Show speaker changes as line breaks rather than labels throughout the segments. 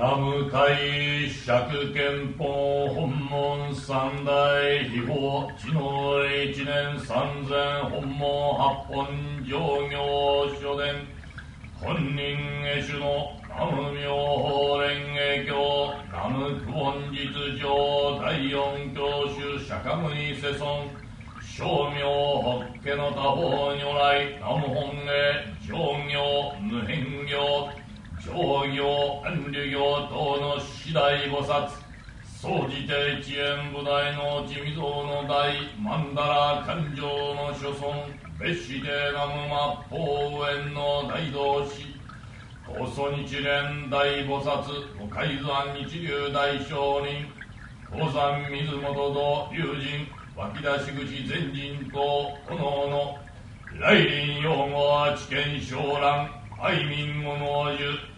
南無海釈憲法本門三大秘宝知能一年三千本門八本上行書伝本人下手の南無妙法蓮華経。南無久本実上第四教主釈迦牟尼世尊。正明法華の他方如来。南無本願上行無変行。上行安流行等の次第菩薩総じて一円部大の地味像の大曼荼羅勘定の諸尊別して南無末法園の大同士。高祖日蓮大菩薩五海山日流大聖人。高山水元と龍神湧き出し口全人と炎の来臨用語は知見昇蘭愛民物樹南無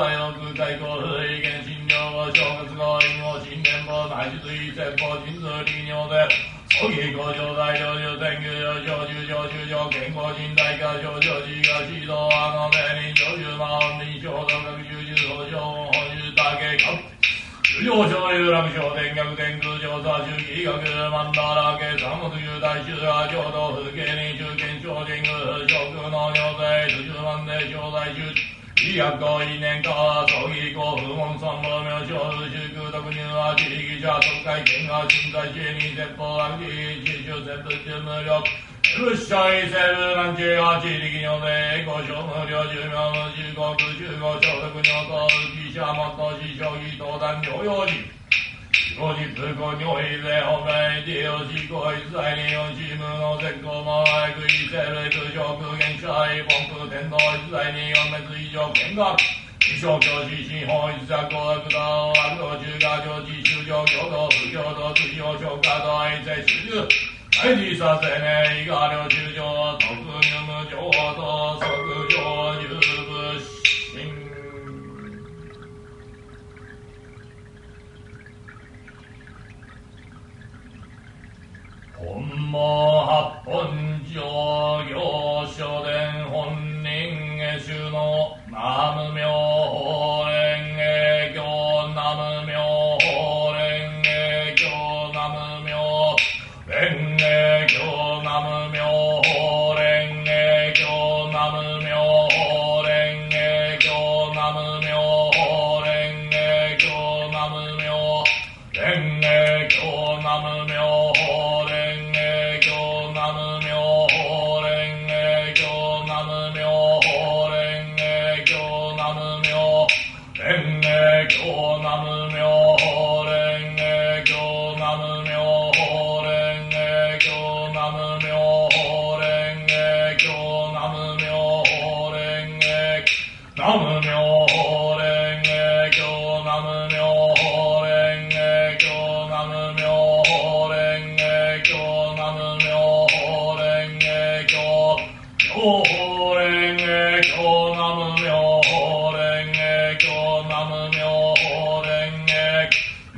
秀総空数量優先は理合中上調剤し不滅違法便利貢献不滅不滅両国中上軍業新業者が非中非説無常与党不問し単例が滅動が現象中上無罪を空海公不意見診療を正月後因を新年法内実意説法人数利尿で葬儀工場大領流天宮上上中上中上健康人大化上上地が指導あの命令上中魔音臨床道学中中法上本州大計画中上昇有楽昇天逆天空上座中義学曼荼羅家三物有大衆が浄土風景に中堅超人宮諸空の尿税十万で小大衆医薬行為年化葬儀公不問三宝明小宗空特入は地域者特会見が新在地に説法悪地地中説不無力仏者異性部南中は地力尿で五所無料寿命無十国中五小特尿と浮者もっと死将棋東南療養人時後日後尿意で本来地をし行為在に四チームの絶好も愛く異性部空上空限者愛本空天皇一在に四滅以上見学一生教師新法一作公悪道悪道中華上地修上共同不共同通用消化道愛世主従愛理させね伊賀領中上特入無常と即上入部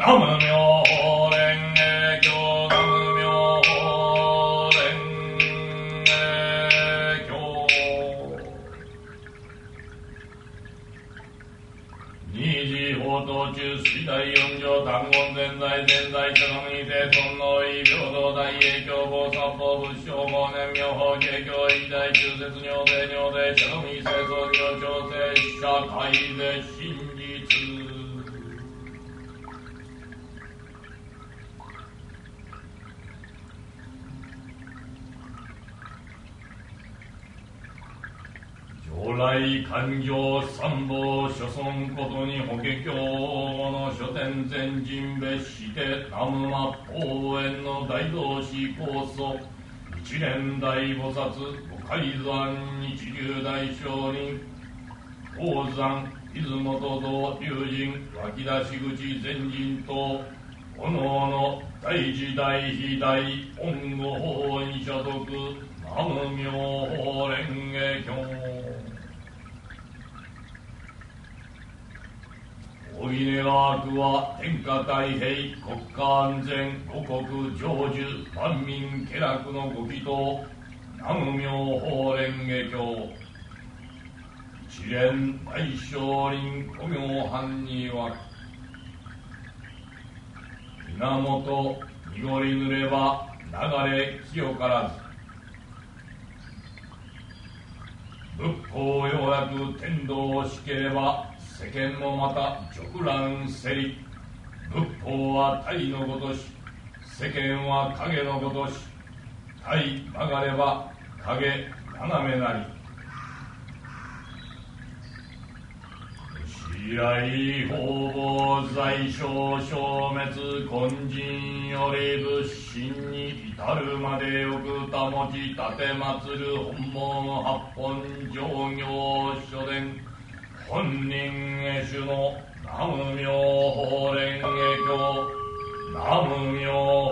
南無妙法蓮華経南無妙法蓮華経二次法道中水大四条単言全在全在所のにて尊の意平等大英教法三法仏正五年妙法慶教一大中絶尿税尿税所のみ清掃業調整社会で真実来環境参謀諸村ことに法華経の書店前人別して南無末法園の大同士構想。一年大菩薩五海山日流大聖人。宝山出雲と道龍神湧き出し口前人とおのおの大時代非大恩護法に所属南無妙法蓮華経。おぎねが悪は天下太平国家安全五国成就万民家楽のご祈祷南無妙法蓮華経。知連大聖林古明藩には源濁り濡れば流れ清からず。仏法ようやく天道しければ世間もまた直乱せり。仏法は体のごとし世間は影のごとし体曲がれば影斜めなり。以来方々在所消滅根人より仏心に至るまでよく保ち立て祭る本門八本上行書伝。本人へ主の南無妙法蓮華経。南無妙法